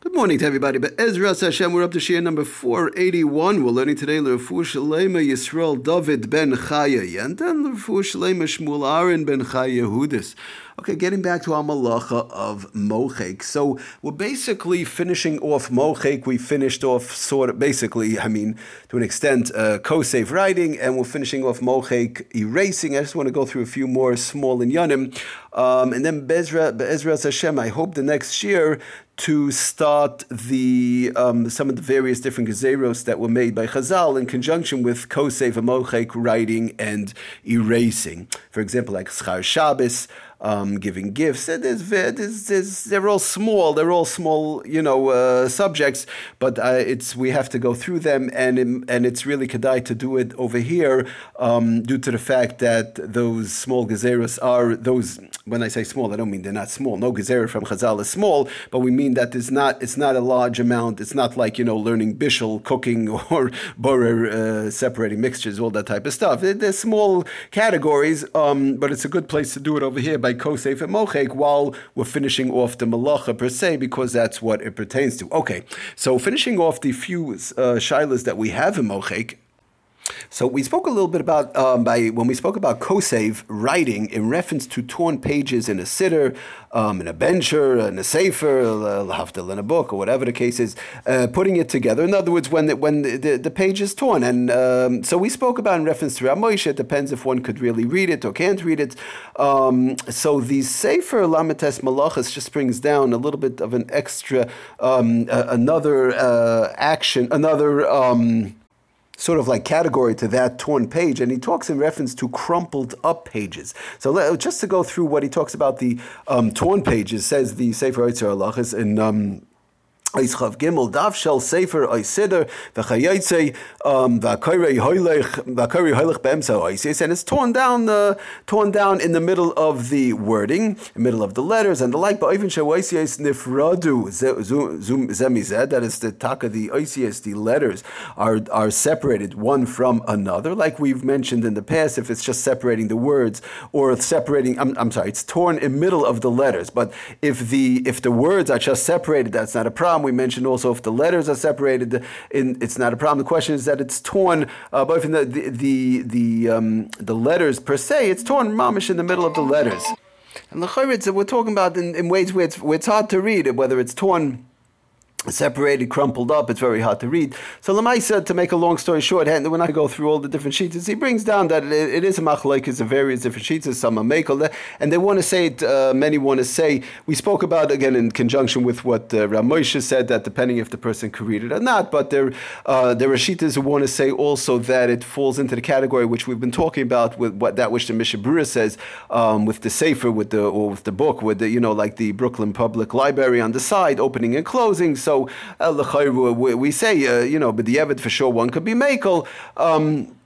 Good morning to everybody. But Ezra Hashem, we're up to shiur number 481. We're learning today L'Refu Shalema Yisrael David ben Chaya and L'Refu Shalema Shmuel Aaron ben Chaya Yehudis. Okay, getting back to our malacha of mochek. So we're basically finishing off mochek. We finished off sort of basically, I mean, to an extent, uh, kosef writing, and we're finishing off mochek erasing. I just want to go through a few more small yanim, um, and then Bezra Bezra Hashem. I hope the next year to start the um, some of the various different gezeros that were made by Chazal in conjunction with kosef and mochek writing and erasing. For example, like Schar Shabbos um, giving gifts. There's, there's, there's, they're all small. They're all small, you know, uh, subjects. But uh, it's we have to go through them, and and it's really kedai to do it over here um, due to the fact that those small gezeros are those. When I say small, I don't mean they're not small. No gezerah from Chazal is small, but we mean that it's not it's not a large amount. It's not like you know learning bishul, cooking, or borer, uh, separating mixtures, all that type of stuff. They're small categories, um, but it's a good place to do it over here by Kosef and Mochek while we're finishing off the Malacha per se, because that's what it pertains to. Okay, so finishing off the few uh, shilas that we have in Mochek, so we spoke a little bit about um, by when we spoke about kosev writing in reference to torn pages in a sitter, um, in a bencher, in a sefer, lahaftel in a book, or whatever the case is, uh, putting it together. In other words, when the, when the, the, the page is torn, and um, so we spoke about in reference to Ramoisha. It depends if one could really read it or can't read it. Um, so the safer lamites malachas just brings down a little bit of an extra, uh, another uh, action, another um, sort of like category to that torn page, and he talks in reference to crumpled up pages. So let, just to go through what he talks about the um, torn pages, says the Sefer Yitzhar Halachas in. Um, Eischav Gimel Dav Shel Sefer Oisider V'Chayotze um, V'Akari Hoylech V'Akari Hoylech Be'emsa Oisis and it's torn down the uh, torn down in the middle of the wording, in the middle of the letters and the like. But even Shawaisias Nifradu Zemized that is the taka the Oisias the letters are are separated one from another, like we've mentioned in the past. If it's just separating the words or separating, I'm, I'm sorry, it's torn in middle of the letters. But if the if the words are just separated, that's not a problem problem. We mentioned also if the letters are separated, in, it's not a problem. The question is that it's torn, uh, both in the the the the, um, the letters per se, it's torn mamish in the middle of the letters. And the we're talking about in, in ways where it's, where it's hard to read, whether it's torn separated, crumpled up. It's very hard to read. So Lamaisa, to make a long story short, and when I go through all the different sheets, he brings down that it, it is a machlaik, it's a various different sheets, some are makel, and they want to say it. Uh, many want to say we spoke about again in conjunction with what uh, Ramosha said that depending if the person could read it or not, but there uh, there are sheetas who want to say also that it falls into the category which we've been talking about with what that which the Mishabura says um, with the sefer with the or with the book with the you know like the Brooklyn Public Library on the side opening and closing. So uh, we, we say, uh, you know, but the Evid for sure one could be Makel. Um,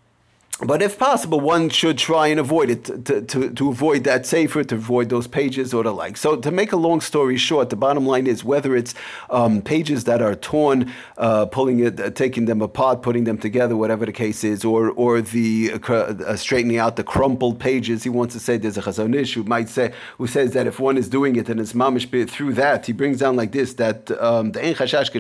but if possible, one should try and avoid it to, to, to avoid that safer, to avoid those pages or the like. So, to make a long story short, the bottom line is whether it's um, pages that are torn, uh, pulling it, uh, taking them apart, putting them together, whatever the case is, or or the uh, uh straightening out the crumpled pages. He wants to say there's a Chazon Ish who might say who says that if one is doing it and it's mamish through that, he brings down like this that um, the Ein Chashash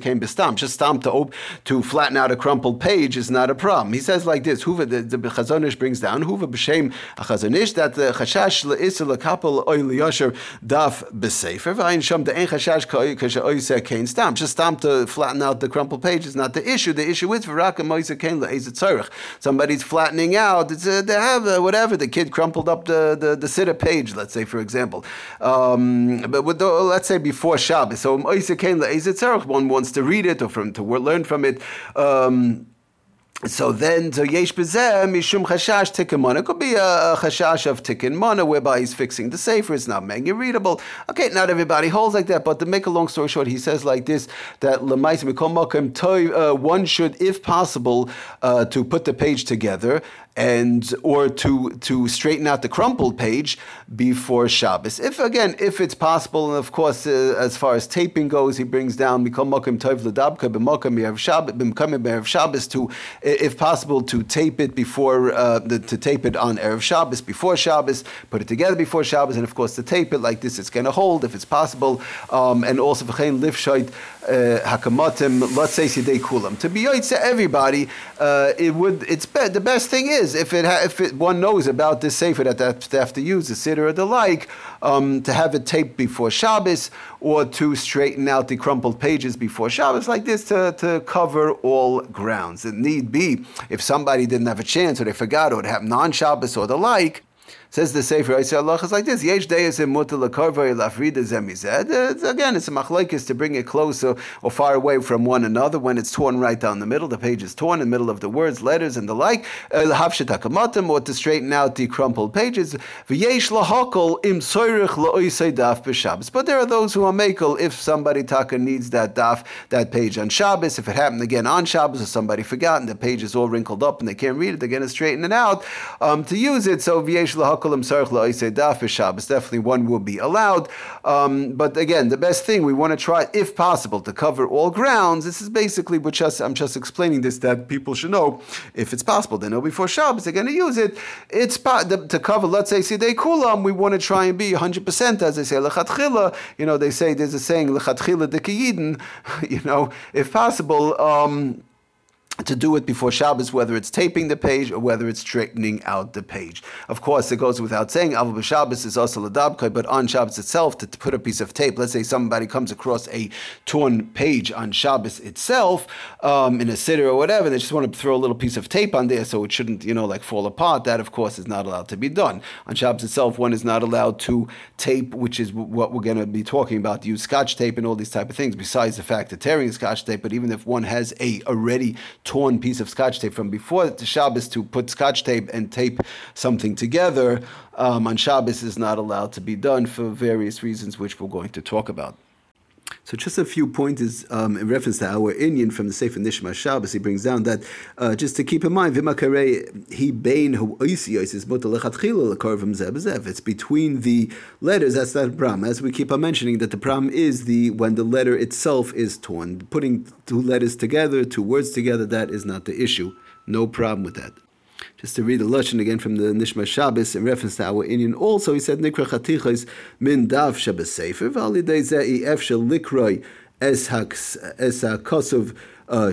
came bestam, just stamp to op- to flatten out a crumpled page is not a problem. He says like this: Hoover the, the Chazon Ish brings down, Huva b'shem a Chazon Ish, that the Chashash le'isa le'kapel oy liyosher daf b'sefer, v'ayin sham the ein Chashash kasha oy kain stamp. Just stamp to flatten out the crumpled page not the issue. The issue is v'raka moise kain le'ezet tzarech. Somebody's flattening out. It's a, they have a, whatever. The kid crumpled up the, the, the sitter page, let's say, for example. Um, but with the, let's say before Shabbos. So moise kain le'ezet tzarech, one wants to read it or from to learn from it. Um, so then, so yesh bezeh mishum chashash tikkun mana. It could be a, chashash of tikkun mana, whereby he's fixing the sefer. It's not making readable. Okay, not everybody holds like that, but to make a long story short, he says like this: that lemais mikol. Uh, one should, if possible, uh, to put the page together and or to to straighten out the crumpled page before Shabbos. If again, if it's possible, and of course, uh, as far as taping goes, he brings down Mikom Mokim Tov Ladabka B'Mokim Yerev Shabbos B'Mokim Yerev Shabbos to, if possible, to tape it before uh, the, to tape it on erev Shabbos before Shabbos, put it together before Shabbos, and of course to tape it like this, it's going to hold if it's possible, um, and also v'chein lifshoit uh, hakamatim let's say kulam to be to everybody. Uh, it would it's be, the best thing is if it ha, if it, one knows about this sefer that they have to use the siddur or the like um, to have it taped before Shabbos or to straighten out the crumpled pages before Shabbos like this to, to cover all grounds. It need be if somebody didn't have a chance or they forgot or it happened non-Shabbos or the like Says the Sefer Allah is like this: Yesh deyes mutal lafrida zemized. Again, it's a machlekes to bring it closer or far away from one another. When it's torn right down the middle, the page is torn in the middle of the words, letters, and the like. Lahavshetakamatim, or to straighten out the crumpled pages. V'yesh lahakol im soirich la'oisei daf b'Shabbos. But there are those who are makel if somebody taka needs that daf, that page on Shabbos. If it happened again on Shabbos, or somebody forgot and the page is all wrinkled up and they can't read it, they're going to straighten it out um, to use it. So v'yesh lahakol Definitely one will be allowed. Um, but again, the best thing we want to try, if possible, to cover all grounds. This is basically what just, I'm just explaining this that people should know. If it's possible, they know before Shabbos they're going to use it. It's to cover, let's say, Sidei Kulam, we want to try and be 100%, as they say, Lechatchila. You know, they say, there's a saying, Lechatchila de you know, if possible. Um, to do it before Shabbos, whether it's taping the page or whether it's straightening out the page. Of course, it goes without saying, Avu Shabbos is also ladabkai, but on Shabbos itself, to, put a piece of tape, let's say somebody comes across a torn page on Shabbos itself, um, in a siddur or whatever, they just want to throw a little piece of tape on there so it shouldn't, you know, like fall apart. That, of course, is not allowed to be done. On Shabbos itself, one is not allowed to tape, which is what we're going to be talking about, use scotch tape and all these type of things, besides the fact that tearing scotch tape, but even if one has a already torn piece of scotch tape from before the Shabbos to put scotch tape and tape something together um, on Shabbos is not allowed to be done for various reasons, which we're going to talk about. So just a few pointers um, in reference to our Indian from the Sefer Nishma Shabbos. He brings down that uh, just to keep in mind, Vimakare he bein is It's between the letters. That's that pram. As we keep on mentioning, that the pram is the when the letter itself is torn. Putting two letters together, two words together, that is not the issue. No problem with that. Just to read the lesson again from the Nishma Shabbos in reference to our Indian. Also, he said, Nikra Chatichas min dav Shabbos Sefer, v'alidei ze'i efshel likroi es ha-kosov uh,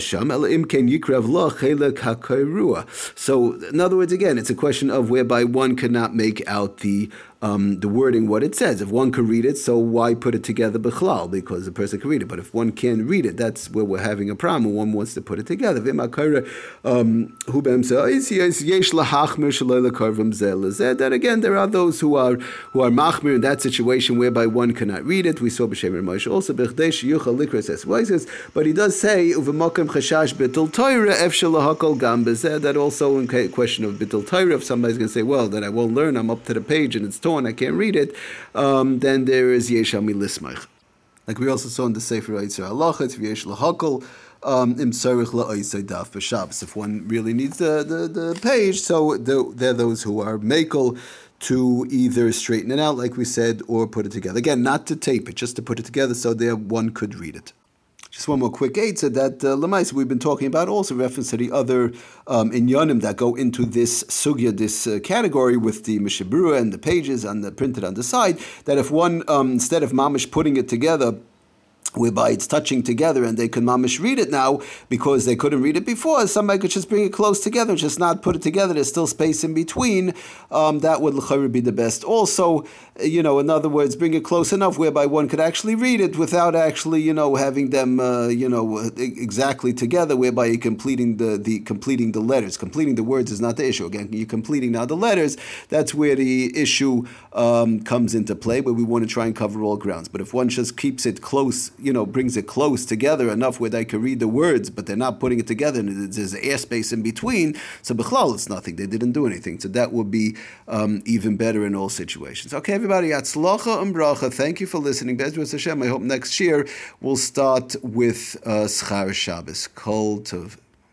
So, in other words, again, it's a question of whereby one cannot make out the um, the wording, what it says. If one could read it, so why put it together bichlal? Because the person can read it. But if one can't read it, that's where we're having a problem. One wants to put it together. Um, that again, there are those who are who are machmir in that situation whereby one cannot read it. We saw b'shem Moshe also says, but he does say that also in question of bitul Torah, if somebody's going to say, well, then I won't learn, I'm up to the page and it's torn, I can't read it, um, then there is Yeshami Lismach. Like we also saw in the Sefer Yitzhak Allah, it's V'yesh Lahakol, um, im If one really needs the, the, the page, so they're those who are makel to either straighten it out, like we said, or put it together. Again, not to tape it, just to put it together so that one could read it. Just one more quick aid said that uh, we've been talking about also reference to the other um, inyanim that go into this sugya, this uh, category with the mishabura and the pages and the printed on the side. That if one um, instead of mamish putting it together whereby it's touching together and they can mamish read it now because they couldn't read it before. Somebody could just bring it close together, just not put it together. There's still space in between. Um, that would be the best. Also, you know, in other words, bring it close enough whereby one could actually read it without actually, you know, having them, uh, you know, exactly together. Whereby you're completing the the completing the letters. Completing the words is not the issue. Again, you're completing now the letters. That's where the issue um, comes into play. Where we want to try and cover all grounds. But if one just keeps it close you know, brings it close together enough where they can read the words, but they're not putting it together and there's airspace in between, so Bechlal, it's nothing. They didn't do anything. So that would be um, even better in all situations. Okay, everybody, Atzlacha and Bracha, thank you for listening. Bezras Hashem, I hope next year we'll start with uh, Schar Shabbos. Kol Tov.